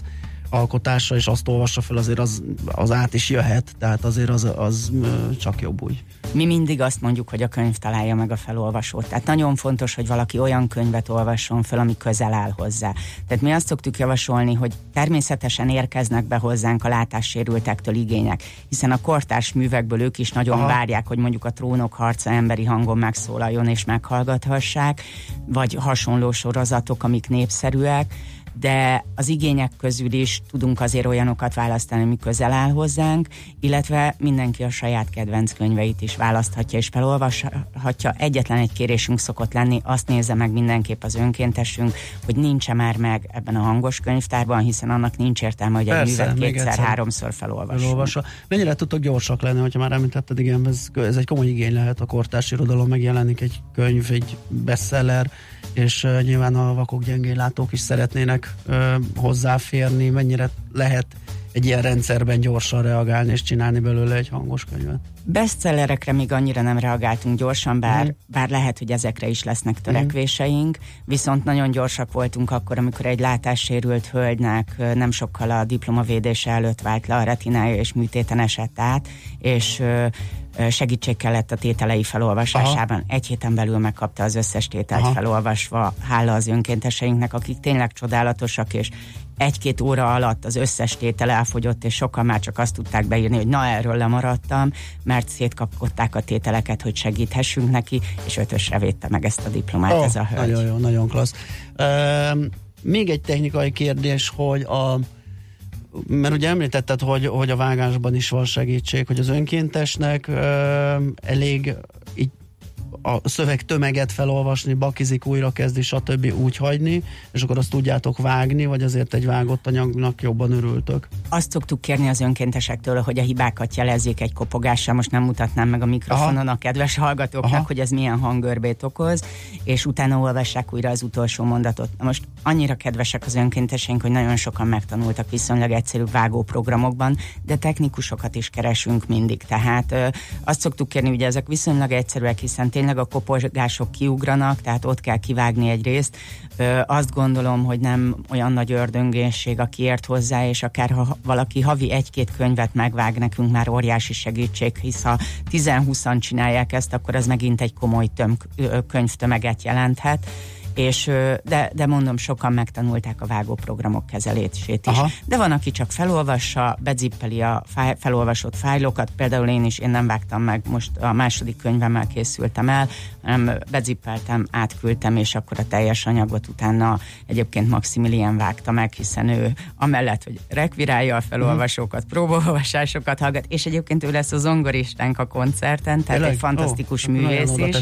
alkotása, és azt olvassa fel, azért az, az át is jöhet, tehát azért az, az csak jobb úgy. Mi mindig azt mondjuk, hogy a könyv találja meg a felolvasót. Tehát nagyon fontos, hogy valaki olyan könyvet olvasson fel, ami közel áll hozzá. Tehát mi azt szoktuk javasolni, hogy természetesen érkeznek be hozzánk a látássérültektől igények, hiszen a kortárs művekből ők is nagyon Aha. várják, hogy mondjuk a trónok harca emberi hangon megszólaljon és meghallgathassák, vagy hasonló sorozatok, amik népszerűek de az igények közül is tudunk azért olyanokat választani, ami közel áll hozzánk, illetve mindenki a saját kedvenc könyveit is választhatja és felolvashatja. Egyetlen egy kérésünk szokott lenni, azt nézze meg mindenképp az önkéntesünk, hogy nincs már meg ebben a hangos könyvtárban, hiszen annak nincs értelme, hogy egy művet kétszer-háromszor felolvassa. Mennyire tudtok gyorsak lenni, hogyha már említetted, igen, ez, ez egy komoly igény lehet a kortárs irodalom, megjelenik egy könyv, egy bestseller, és uh, nyilván a vakok gyengén látók is szeretnének uh, hozzáférni, mennyire lehet egy ilyen rendszerben gyorsan reagálni és csinálni belőle egy hangos könyvet. Bestsellerekre még annyira nem reagáltunk gyorsan, bár, mm. bár lehet, hogy ezekre is lesznek mhm. törekvéseink, viszont nagyon gyorsak voltunk akkor, amikor egy látássérült hölgynek nem sokkal a diplomavédése előtt vált le a retinája és műtéten esett át, és segítség kellett a tételei felolvasásában. Aha. Egy héten belül megkapta az összes tételt Aha. felolvasva, hála az önkénteseinknek, akik tényleg csodálatosak, és egy-két óra alatt az összes tétel elfogyott, és sokan már csak azt tudták beírni, hogy na erről lemaradtam, mert szétkapkodták a tételeket, hogy segíthessünk neki, és ötösre védte meg ezt a diplomát oh, ez a hölgy. Nagyon jó, nagyon klassz. Uh, még egy technikai kérdés, hogy a mert ugye említetted, hogy, hogy a vágásban is van segítség, hogy az önkéntesnek ö, elég a szöveg tömeget felolvasni, bakizik, újra kezdi, stb. úgy hagyni, és akkor azt tudjátok vágni, vagy azért egy vágott anyagnak jobban örültök? Azt szoktuk kérni az önkéntesektől, hogy a hibákat jelezzék egy kopogással, most nem mutatnám meg a mikrofonon Aha. a kedves hallgatóknak, Aha. hogy ez milyen hangörbét okoz, és utána olvassák újra az utolsó mondatot. Most annyira kedvesek az önkénteseink, hogy nagyon sokan megtanultak viszonylag egyszerű vágóprogramokban, de technikusokat is keresünk mindig. Tehát ö, azt szoktuk kérni, hogy ezek viszonylag egyszerűek, hiszen tényleg a kopogások kiugranak, tehát ott kell kivágni egy részt. Ö, azt gondolom, hogy nem olyan nagy ördöngészség, aki ért hozzá, és akár ha valaki havi egy-két könyvet megvág, nekünk már óriási segítség, hisz ha 10-20-an csinálják ezt, akkor ez megint egy komoly töm, könyvtömeget jelenthet és de, de mondom, sokan megtanulták a vágóprogramok kezelését is. Aha. De van, aki csak felolvassa, bezippeli a fáj, felolvasott fájlokat, például én is, én nem vágtam meg, most a második könyvemmel készültem el, hanem bezippeltem, átküldtem, és akkor a teljes anyagot utána egyébként Maximilian vágta meg, hiszen ő amellett, hogy rekvirálja a felolvasókat, mm. próbaolvasásokat hallgat, és egyébként ő lesz a zongoristánk a koncerten, tehát Tényleg? egy fantasztikus oh, művész is. Magát,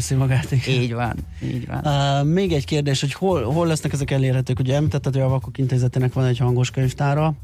Így van, így van. Uh, még egy kérdés, hogy hol, hol lesznek ezek elérhetők? Ugye említetted, hogy a Vakok Intézetének van egy hangos könyvtára,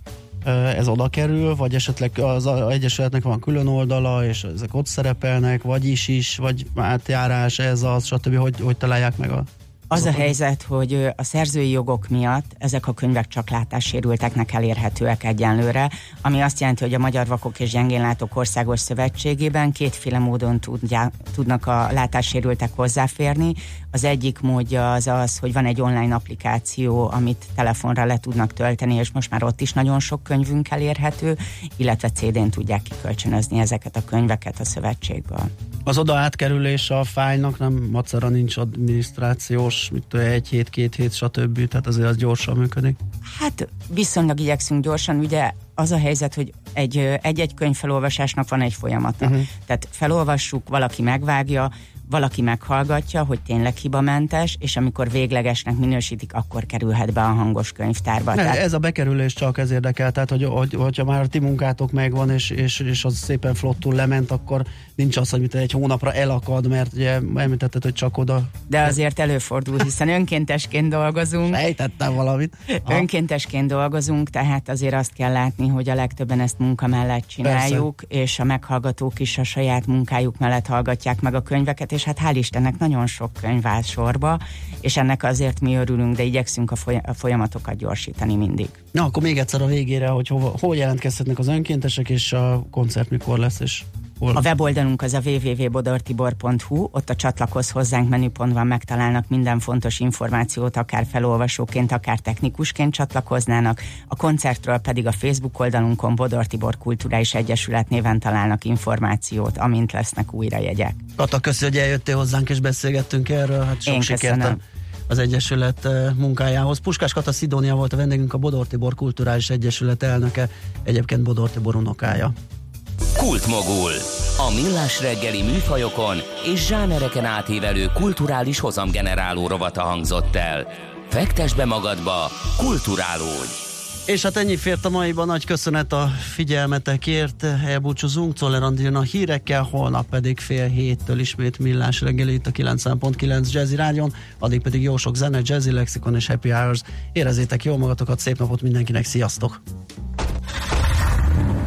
ez oda kerül, vagy esetleg az Egyesületnek van külön oldala, és ezek ott szerepelnek, vagyis is, vagy átjárás, ez az, stb. Hogy, hogy találják meg a az a helyzet, hogy a szerzői jogok miatt ezek a könyvek csak látássérülteknek elérhetőek egyenlőre, ami azt jelenti, hogy a Magyar Vakok és Gyengénlátók Országos Szövetségében kétféle módon tudja, tudnak a látássérültek hozzáférni. Az egyik módja az az, hogy van egy online applikáció, amit telefonra le tudnak tölteni, és most már ott is nagyon sok könyvünk elérhető, illetve CD-n tudják kikölcsönözni ezeket a könyveket a szövetségből. Az oda átkerülés a fájnak nem macera nincs adminisztrációs, mit egy hét, két hét, stb. Tehát azért az gyorsan működik. Hát viszonylag igyekszünk gyorsan, ugye az a helyzet, hogy egy, egy-egy könyv felolvasásnak van egy folyamata. Uh-huh. Tehát felolvassuk, valaki megvágja, valaki meghallgatja, hogy tényleg hibamentes, és amikor véglegesnek minősítik, akkor kerülhet be a hangos könyvtárba. Ne, tehát... Ez a bekerülés csak ez érdekel, tehát hogy, hogy, hogyha már a ti munkátok megvan, és, és, és az szépen flottul lement, akkor nincs az, hogy egy hónapra elakad, mert ugye említetted, hogy csak oda. De azért előfordul, hiszen önkéntesként dolgozunk. Sejtettem valamit. Ha. (laughs) Önkéntesként dolgozunk, tehát azért azt kell látni, hogy a legtöbben ezt munka mellett csináljuk, Persze. és a meghallgatók is a saját munkájuk mellett hallgatják meg a könyveket, és és hát hál' Istennek nagyon sok könyv áll sorba, és ennek azért mi örülünk, de igyekszünk a, foly- a folyamatokat gyorsítani mindig. Na, akkor még egyszer a végére, hogy hova, hol jelentkezhetnek az önkéntesek, és a koncert mikor lesz, és Hol? A weboldalunk az a www.bodortibor.hu, ott a csatlakoz hozzánk menüpontban megtalálnak minden fontos információt, akár felolvasóként, akár technikusként csatlakoznának. A koncertről pedig a Facebook oldalunkon Bodor Tibor Kulturális Egyesület néven találnak információt, amint lesznek újra jegyek. Kata, köszi, hogy eljöttél hozzánk és beszélgettünk erről. Hát sok Én sikert az Egyesület eh, munkájához. Puskás Kata Szidónia volt a vendégünk, a Bodor Tibor Kulturális Egyesület elnöke, egyébként Bodor Tibor unokája. Kultmogul. A millás reggeli műfajokon és zsánereken átívelő kulturális hozamgeneráló rovata hangzott el. Fektes be magadba, kulturálódj! És hát ennyi fért a maiban, nagy köszönet a figyelmetekért, elbúcsúzunk, Czoller a hírekkel, holnap pedig fél héttől ismét millás reggeli itt a 90.9 Jazzy Rádion, addig pedig jó sok zene, Jazzy Lexikon és Happy Hours. Érezzétek jól magatokat, szép napot mindenkinek, sziasztok!